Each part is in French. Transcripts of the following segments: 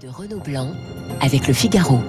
de Renaud Blanc avec le Figaro.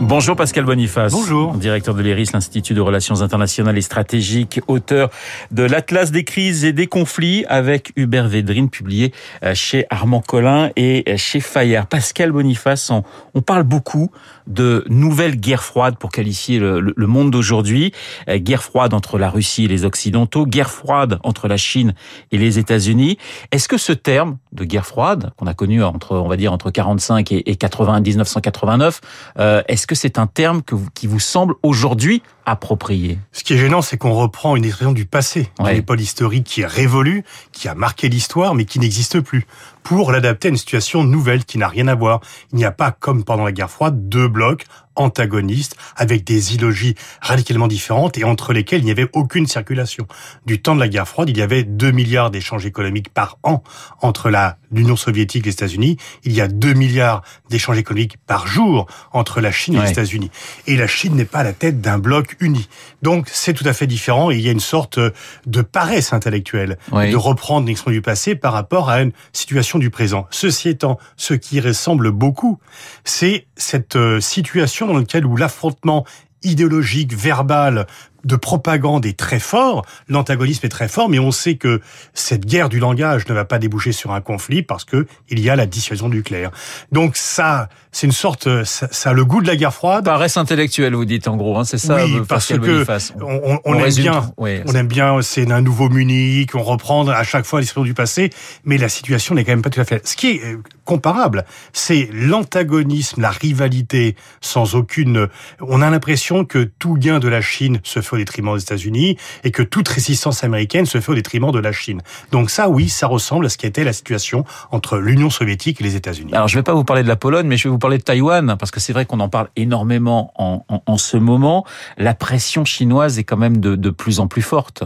Bonjour Pascal Boniface. Bonjour. Directeur de l'ERIS, l'Institut de Relations Internationales et Stratégiques, auteur de l'Atlas des crises et des conflits avec Hubert Védrine, publié euh, chez Armand Collin et euh, chez Fayard. Pascal Boniface, on, on parle beaucoup de nouvelle guerre froide pour qualifier le, le monde d'aujourd'hui. Euh, guerre froide entre la Russie et les Occidentaux, guerre froide entre la Chine et les États-Unis. Est-ce que ce terme de guerre froide, qu'on a connu entre, on va dire, entre 45 et, et 80, 1989, euh, est-ce que c'est un terme que vous, qui vous semble aujourd'hui approprié Ce qui est gênant, c'est qu'on reprend une expression du passé, Ouais. d'une époque historique qui est révolue, qui a marqué l'histoire, mais qui n'existe plus, pour l'adapter à une situation nouvelle qui n'a rien à voir. Il n'y a pas, comme pendant la guerre froide, deux blocs antagonistes avec des idéologies radicalement différentes et entre lesquelles il n'y avait aucune circulation. Du temps de la guerre froide, il y avait 2 milliards d'échanges économiques par an entre la l'Union soviétique et les États-Unis. Il y a 2 milliards d'échanges économiques par jour entre la Chine et Ouais. les États-Unis. Et la Chine n'est pas à la tête d'un bloc uni. Donc c'est tout à fait différent et il y a une sorte de paresse intellectuelle de reprendre une expression du passé par rapport à une situation du présent. Ceci étant, ce qui ressemble beaucoup, c'est cette euh, situation dans laquelle où l'affrontement idéologique, verbal, de propagande est très fort, l'antagonisme est très fort, mais on sait que cette guerre du langage ne va pas déboucher sur un conflit parce que il y a la dissuasion nucléaire. Donc ça, c'est une sorte, ça, ça a le goût de la guerre froide. Paresse intellectuelle, vous dites en gros, hein, c'est ça, oui, euh, parce que on, on- on aime bien. Oui, on aime bien, c'est un nouveau Munich, on reprend à chaque fois l'histoire du passé, mais la situation n'est quand même pas tout à fait. Ce qui est euh, comparable, c'est l'antagonisme, la rivalité, sans aucune. On a l'impression que tout gain de la Chine se fait au détriment des États-Unis et que toute résistance américaine se fait au détriment de la Chine. Donc ça, oui, ça ressemble à ce qui était la situation entre l'Union soviétique et les États-Unis. Alors, je vais pas vous parler de la Pologne, mais je vais vous parler de Taïwan, parce que c'est vrai qu'on en parle énormément en, en, en ce moment. La pression chinoise est quand même de, de plus en plus forte.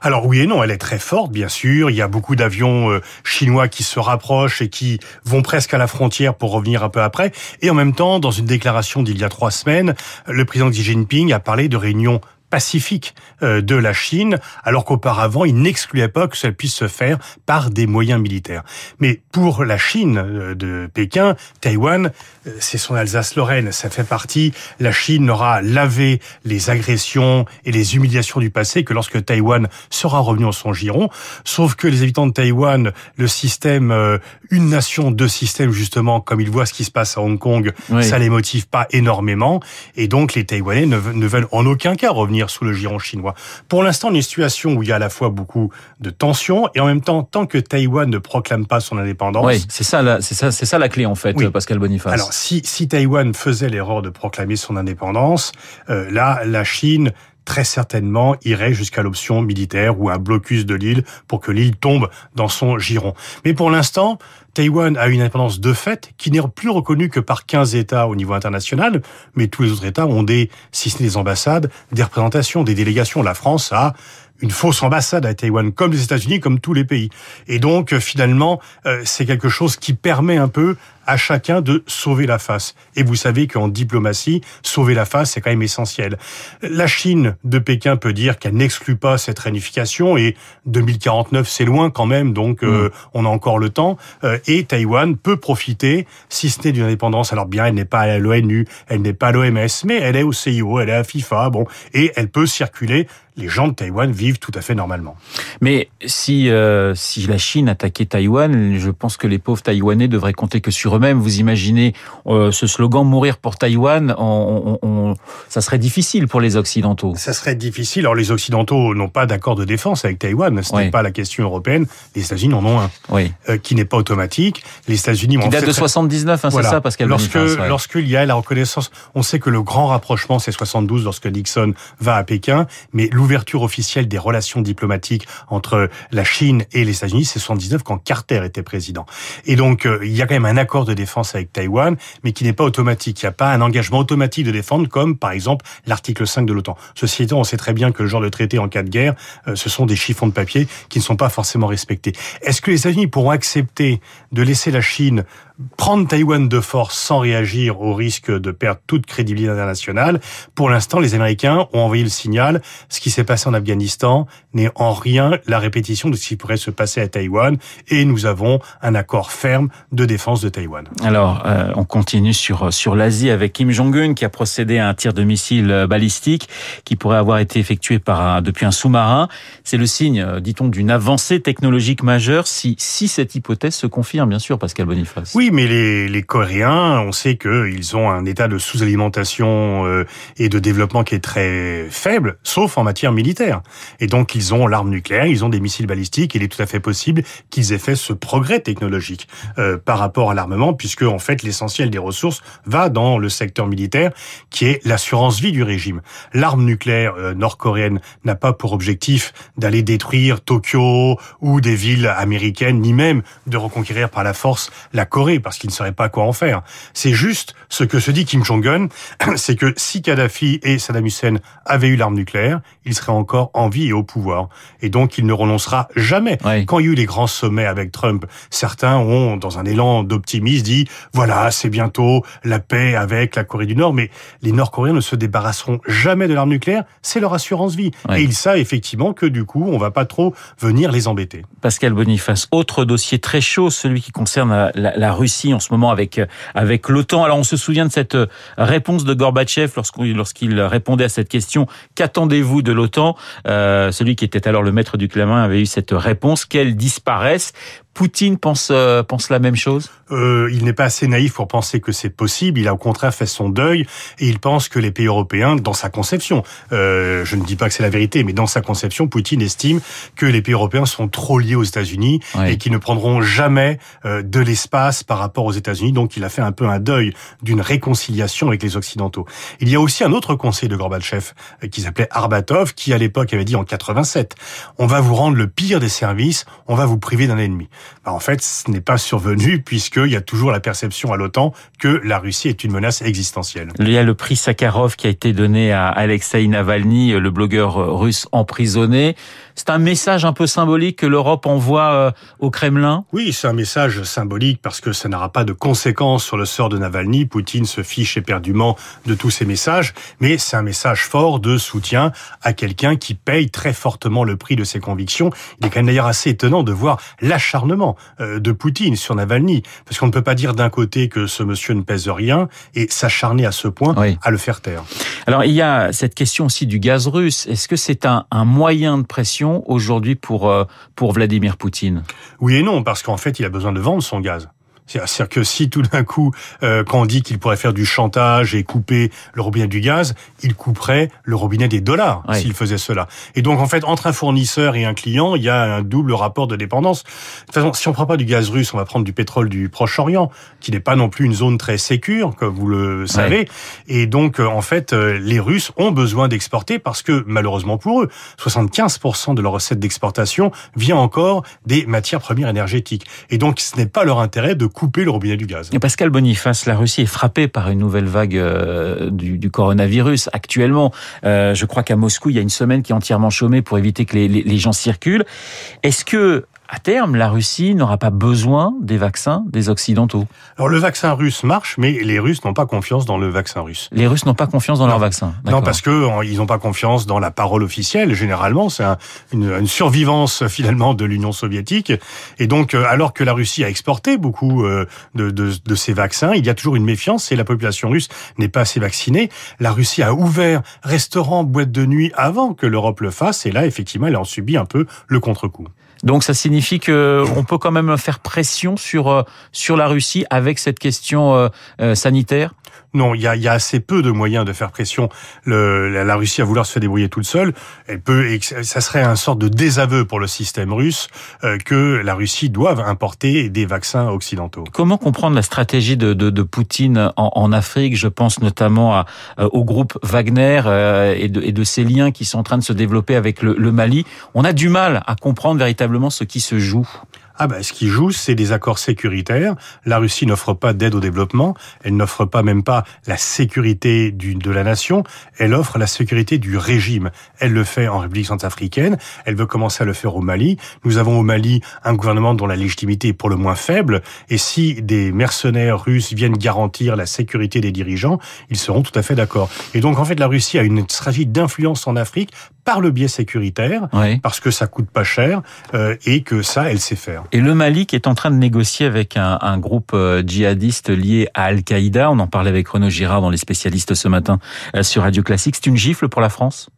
Alors oui et non, elle est très forte, bien sûr. Il y a beaucoup d'avions euh, chinois qui se rapprochent et qui vont presque à la frontière pour revenir un peu après. Et en même temps, dans une déclaration d'il y a trois semaines, le président Xi Jinping a parlé de réunions pacifiques euh, de la Chine, alors qu'auparavant, il n'excluait pas que ça puisse se faire par des moyens militaires. Mais pour la Chine euh, de Pékin, Taïwan, euh, c'est son Alsace-Lorraine, ça fait partie. La Chine n'aura lavé les agressions et les humiliations du passé que lorsque Taïwan sera revenu en son giron. Sauf que les habitants de Taïwan, le système une nation, deux systèmes, justement, comme ils voient ce qui se passe à Hong Kong, Oui. ça les motive pas énormément. Et donc, les Taïwanais ne veulent en aucun cas revenir sous le giron chinois. Pour l'instant, on est une situation où il y a à la fois beaucoup de tensions et en même temps, tant que Taïwan ne proclame pas son indépendance, Oui, c'est ça, la- c'est ça, c'est ça la clé en fait, Oui. Pascal Boniface. alors, si, si Taïwan faisait l'erreur de proclamer son indépendance, euh, là, la Chine très certainement irait jusqu'à l'option militaire ou un blocus de l'île pour que l'île tombe dans son giron. Mais pour l'instant, Taïwan a une indépendance de fait qui n'est plus reconnue que par 15 États au niveau international, mais tous les autres États ont des, si ce n'est des ambassades, des représentations, des délégations. La France a une fausse ambassade à Taïwan, comme les États-Unis, comme tous les pays. Et donc, euh, finalement, euh, c'est quelque chose qui permet un peu à chacun de sauver la face. Et vous savez qu'en diplomatie, sauver la face, c'est quand même essentiel. La Chine de Pékin peut dire qu'elle n'exclut pas cette réunification et 2049, c'est loin quand même, donc euh, on a encore le temps. Euh, et Taïwan peut profiter, si ce n'est d'une indépendance. Alors bien, elle n'est pas à l'ONU, elle n'est pas à l'OMS, mais elle est au CIO, elle est à FIFA, bon, et elle peut circuler. Les gens de Taïwan vivent tout à fait normalement. Mais si euh, si la Chine attaquait Taïwan, je pense que les pauvres Taïwanais devraient compter que sur eux-mêmes. Vous imaginez euh, ce slogan "mourir pour Taïwan", on, on- on- ça serait difficile pour les Occidentaux. Ça serait difficile. Alors les Occidentaux n'ont pas d'accord de défense avec Taïwan. Ce Oui. n'est pas la question européenne. Les États-Unis en ont un Oui. euh, qui n'est pas automatique. Les États-Unis Qui date de très- 79, hein, Voilà. c'est ça, Pascal lorsque ouais. lorsqu'il y a la reconnaissance, on sait que le grand rapprochement c'est 72 lorsque Nixon va à Pékin, mais l'ouverture officielle des relations diplomatiques entre la Chine et les États-Unis c'est 79 quand Carter était président. Et donc euh, il y a quand même un accord de défense avec Taïwan, mais qui n'est pas automatique. Il n'y a pas un engagement automatique de défendre comme par exemple l'article 5 de l'OTAN. Ceci étant, on sait très bien que le genre de traité en cas de guerre, euh, ce sont des chiffons de papier qui ne sont pas forcément respectés. Est-ce que les États-Unis pourront accepter de laisser la Chine prendre Taïwan de force sans réagir au risque de perdre toute crédibilité internationale? Pour l'instant, les Américains ont envoyé le signal. Ce qui s'est passé en Afghanistan n'est en rien la répétition de ce qui pourrait se passer à Taïwan. Et nous avons un accord ferme de défense de Taïwan. Alors, euh, on continue sur sur l'Asie avec Kim Jong-un qui a procédé à un tir de missile balistique qui pourrait avoir été effectué par un, depuis un sous-marin. C'est le signe, euh, dit-on, d'une avancée technologique majeure si si cette hypothèse se confirme, bien sûr, Pascal Boniface. Oui, mais les, les Coréens, on sait qu'ils ont un état de sous-alimentation euh, et de développement qui est très faible, sauf en matière militaire. Et donc, ils ont l'arme nucléaire, ils ont des missiles balistiques. Il est tout à fait possible qu'ils aient fait ce progrès technologique euh, par rapport à l'armement, puisque en fait, l'essentiel des ressources va dans le secteur militaire, qui est l'assurance vie du régime. L'arme nucléaire euh, nord-coréenne n'a pas pour objectif d'aller détruire Tokyo ou des villes américaines, ni même de reconquérir par la force la Corée parce qu'il ne savait pas quoi en faire. C'est juste ce que se dit Kim Jong-un, c'est que si Kadhafi et Saddam Hussein avaient eu l'arme nucléaire, il serait encore en vie et au pouvoir. Et donc il ne renoncera jamais. Quand il y a eu les grands sommets avec Trump, certains ont, dans un élan d'optimisme, dit voilà, c'est bientôt la paix avec la Corée du Nord, mais les Nord-Coréens ne se débarrasseront jamais de l'arme nucléaire, c'est leur assurance vie. Et ils savent effectivement que du coup, on va pas trop venir les embêter. Pascal Boniface, autre dossier très chaud, celui qui concerne la, la Russie en ce moment avec avec l'OTAN. Alors on se souvient de cette réponse de Gorbatchev lorsqu'il répondait à cette question qu'attendez-vous de l'OTAN? Euh, Celui qui était alors le maître du Kremlin avait eu cette réponse qu'elle disparaisse. Poutine pense euh, pense la même chose? Euh, Il n'est pas assez naïf pour penser que c'est possible. Il a au contraire fait son deuil et il pense que les pays européens, dans sa conception, euh, je ne dis pas que c'est la vérité, mais dans sa conception, Poutine estime que les pays européens sont trop liés aux États-Unis et qu'ils ne prendront jamais euh, de l'espace par rapport aux États-Unis. Donc, il a fait un peu un deuil d'une réconciliation avec les Occidentaux. Il y a aussi un autre conseil de Gorbatchev euh, qui s'appelait Arbatov, qui à l'époque avait dit en 87 on va vous rendre le pire des services, on va vous priver d'un ennemi. Bah, en fait, ce n'est pas survenu puisqu'il y a toujours la perception à l'OTAN que la Russie est une menace existentielle. Il y a le prix Sakharov qui a été donné à Alexei Navalny, le blogueur russe emprisonné. C'est un message un peu symbolique que l'Europe envoie euh, au Kremlin? Oui, c'est un message symbolique parce que ça n'aura pas de conséquences sur le sort de Navalny. Poutine se fiche éperdument de tous ces messages, mais c'est un message fort de soutien à quelqu'un qui paye très fortement le prix de ses convictions. Il est quand même d'ailleurs assez étonnant de voir l'acharnement euh, de Poutine sur Navalny, parce qu'on ne peut pas dire d'un côté que ce monsieur ne pèse rien et s'acharner à ce point à le faire taire. Alors il y a cette question aussi du gaz russe. Est-ce que c'est un, un moyen de pression aujourd'hui pour, euh, pour Vladimir Poutine? Oui et non, parce qu'en fait, il a besoin de vendre son gaz. C'est-à-dire que si tout d'un coup, euh, quand on dit qu'il pourrait faire du chantage et couper le robinet du gaz, il couperait le robinet des dollars s'il faisait cela. Et donc en fait, entre un fournisseur et un client, il y a un double rapport de dépendance. De toute façon, si on prend pas du gaz russe, on va prendre du pétrole du Proche-Orient, qui n'est pas non plus une zone très sécure, comme vous le savez. Et donc euh, en fait, euh, les Russes ont besoin d'exporter parce que malheureusement pour eux, 75% de leur recette d'exportation vient encore des matières premières énergétiques. Et donc ce n'est pas leur intérêt de couper le robinet du gaz. Pascal Boniface, la Russie est frappée par une nouvelle vague euh, du, coronavirus actuellement. Euh, je crois qu'à Moscou, il y a une semaine qui est entièrement chômée pour éviter que les gens circulent. Est-ce que à terme, la Russie n'aura pas besoin des vaccins des Occidentaux. Alors le vaccin russe marche, mais les Russes n'ont pas confiance dans le vaccin russe. Les Russes n'ont pas confiance dans non. leur vaccin. Non, parce que ils n'ont pas confiance dans la parole officielle. Généralement, c'est un, une, une, survivance finalement de l'Union soviétique. Et donc, euh, alors que la Russie a exporté beaucoup euh, de, de, de ces vaccins, il y a toujours une méfiance et la population russe n'est pas assez vaccinée. La Russie a ouvert restaurants, boîtes de nuit avant que l'Europe le fasse. Et là, effectivement, elle en subit un peu le contre-coup. Donc ça signifie que on peut quand même faire pression sur euh, sur la Russie avec cette question euh, euh, sanitaire. Non, il y a, y a, assez peu de moyens de faire pression. Le, la, Russie à vouloir se débrouiller toute seule. Elle peut, ça serait un sorte de désaveu pour le système russe euh, que la Russie doive importer des vaccins occidentaux. Comment comprendre la stratégie de, de, de Poutine en, en, Afrique? Je pense notamment à, au groupe Wagner euh, et, de, et, de, ces liens qui sont en train de se développer avec le, le Mali. On a du mal à comprendre véritablement ce qui se joue. Ah bah, ce qui joue, c'est des accords sécuritaires. La Russie n'offre pas d'aide au développement, elle n'offre pas même pas la sécurité du, de la nation, elle offre la sécurité du régime. Elle le fait en République centrafricaine, elle veut commencer à le faire au Mali. Nous avons au Mali un gouvernement dont la légitimité est pour le moins faible, et si des mercenaires russes viennent garantir la sécurité des dirigeants, ils seront tout à fait d'accord. Et donc en fait, la Russie a une stratégie d'influence en Afrique par le biais sécuritaire, parce que ça coûte pas cher euh, et que ça, elle sait faire. Et le Mali qui est en train de négocier avec un, un groupe euh, djihadiste lié à Al-Qaïda, on en parlait avec Renaud Girard dans les spécialistes ce matin euh, sur Radio Classique, c'est une gifle pour la France?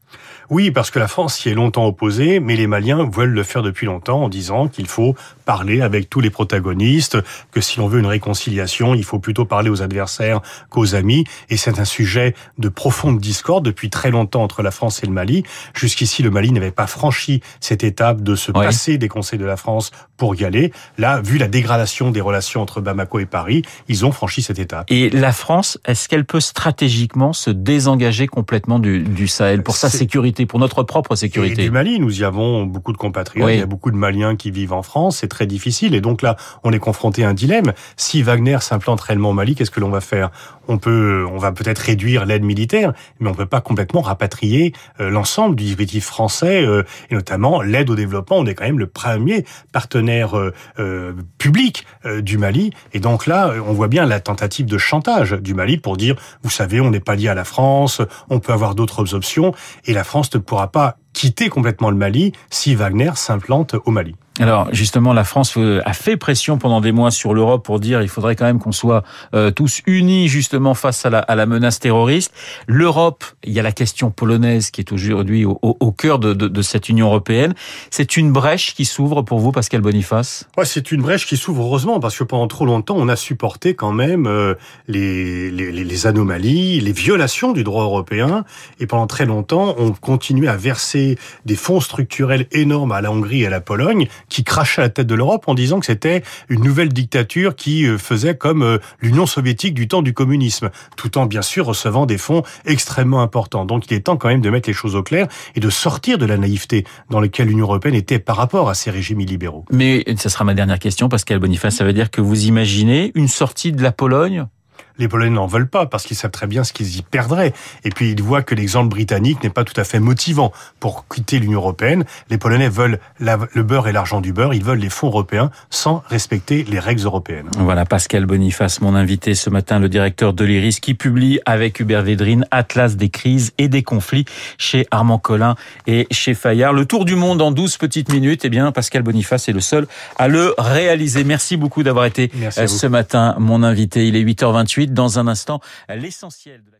Oui, parce que la France s'y est longtemps opposée, mais les Maliens veulent le faire depuis longtemps en disant qu'il faut parler avec tous les protagonistes, que si l'on veut une réconciliation, il faut plutôt parler aux adversaires qu'aux amis. Et c'est un sujet de profonde discorde depuis très longtemps entre la France et le Mali. Jusqu'ici, le Mali n'avait pas franchi cette étape de se passer des conseils de la France pour y aller. Là, vu la dégradation des relations entre Bamako et Paris, ils ont franchi cette étape. Et la France, est-ce qu'elle peut stratégiquement se désengager complètement du, du Sahel pour sa sécurité pour notre propre sécurité? Et du Mali, nous y avons beaucoup de compatriotes. Il y a beaucoup de Maliens qui vivent en France. C'est très difficile. Et donc là, on est confronté à un dilemme. Si Wagner s'implante réellement au Mali, qu'est-ce que l'on va faire? On peut, on va peut-être réduire l'aide militaire, mais on peut pas complètement rapatrier euh, l'ensemble du dispositif français euh, et notamment l'aide au développement. On est quand même le premier partenaire euh, public du Mali. Et donc là, on voit bien la tentative de chantage du Mali pour dire, vous savez, on n'est pas lié à la France, on peut avoir d'autres options. Et la France ne pourra pas quitter complètement le Mali si Wagner s'implante au Mali. Alors justement, la France euh, a fait pression pendant des mois sur l'Europe pour dire il faudrait quand même qu'on soit euh, tous unis justement face à la, menace terroriste. L'Europe, il y a la question polonaise qui est aujourd'hui au, cœur de, cette Union européenne. C'est une brèche qui s'ouvre pour vous, Pascal Boniface? Ouais, C'est une brèche qui s'ouvre heureusement parce que pendant trop longtemps, on a supporté quand même euh, les anomalies, les violations du droit européen et pendant très longtemps, on continuait à verser des fonds structurels énormes à la Hongrie et à la Pologne qui crachait à la tête de l'Europe en disant que c'était une nouvelle dictature qui euh, faisait comme euh, l'Union soviétique du temps du communisme, tout en bien sûr recevant des fonds extrêmement importants. Donc il est temps quand même de mettre les choses au clair et de sortir de la naïveté dans laquelle l'Union européenne était par rapport à ces régimes illibéraux. Mais ce sera ma dernière question, Pascal Boniface, ça veut dire que vous imaginez une sortie de la Pologne les Polonais n'en veulent pas parce qu'ils savent très bien ce qu'ils y perdraient. Et puis ils voient que l'exemple britannique n'est pas tout à fait motivant pour quitter l'Union européenne. Les Polonais veulent le beurre et l'argent du beurre. Ils veulent les fonds européens sans respecter les règles européennes. Voilà, Pascal Boniface, mon invité ce matin, le directeur de l'IRIS, qui publie avec Hubert Védrine Atlas des crises et des conflits chez Armand Collin et chez Fayard. Le tour du monde en 12 petites minutes. Eh bien, Pascal Boniface est le seul à le réaliser. Merci beaucoup d'avoir été ce matin mon invité. Il est 8h28 dans un instant. L'essentiel de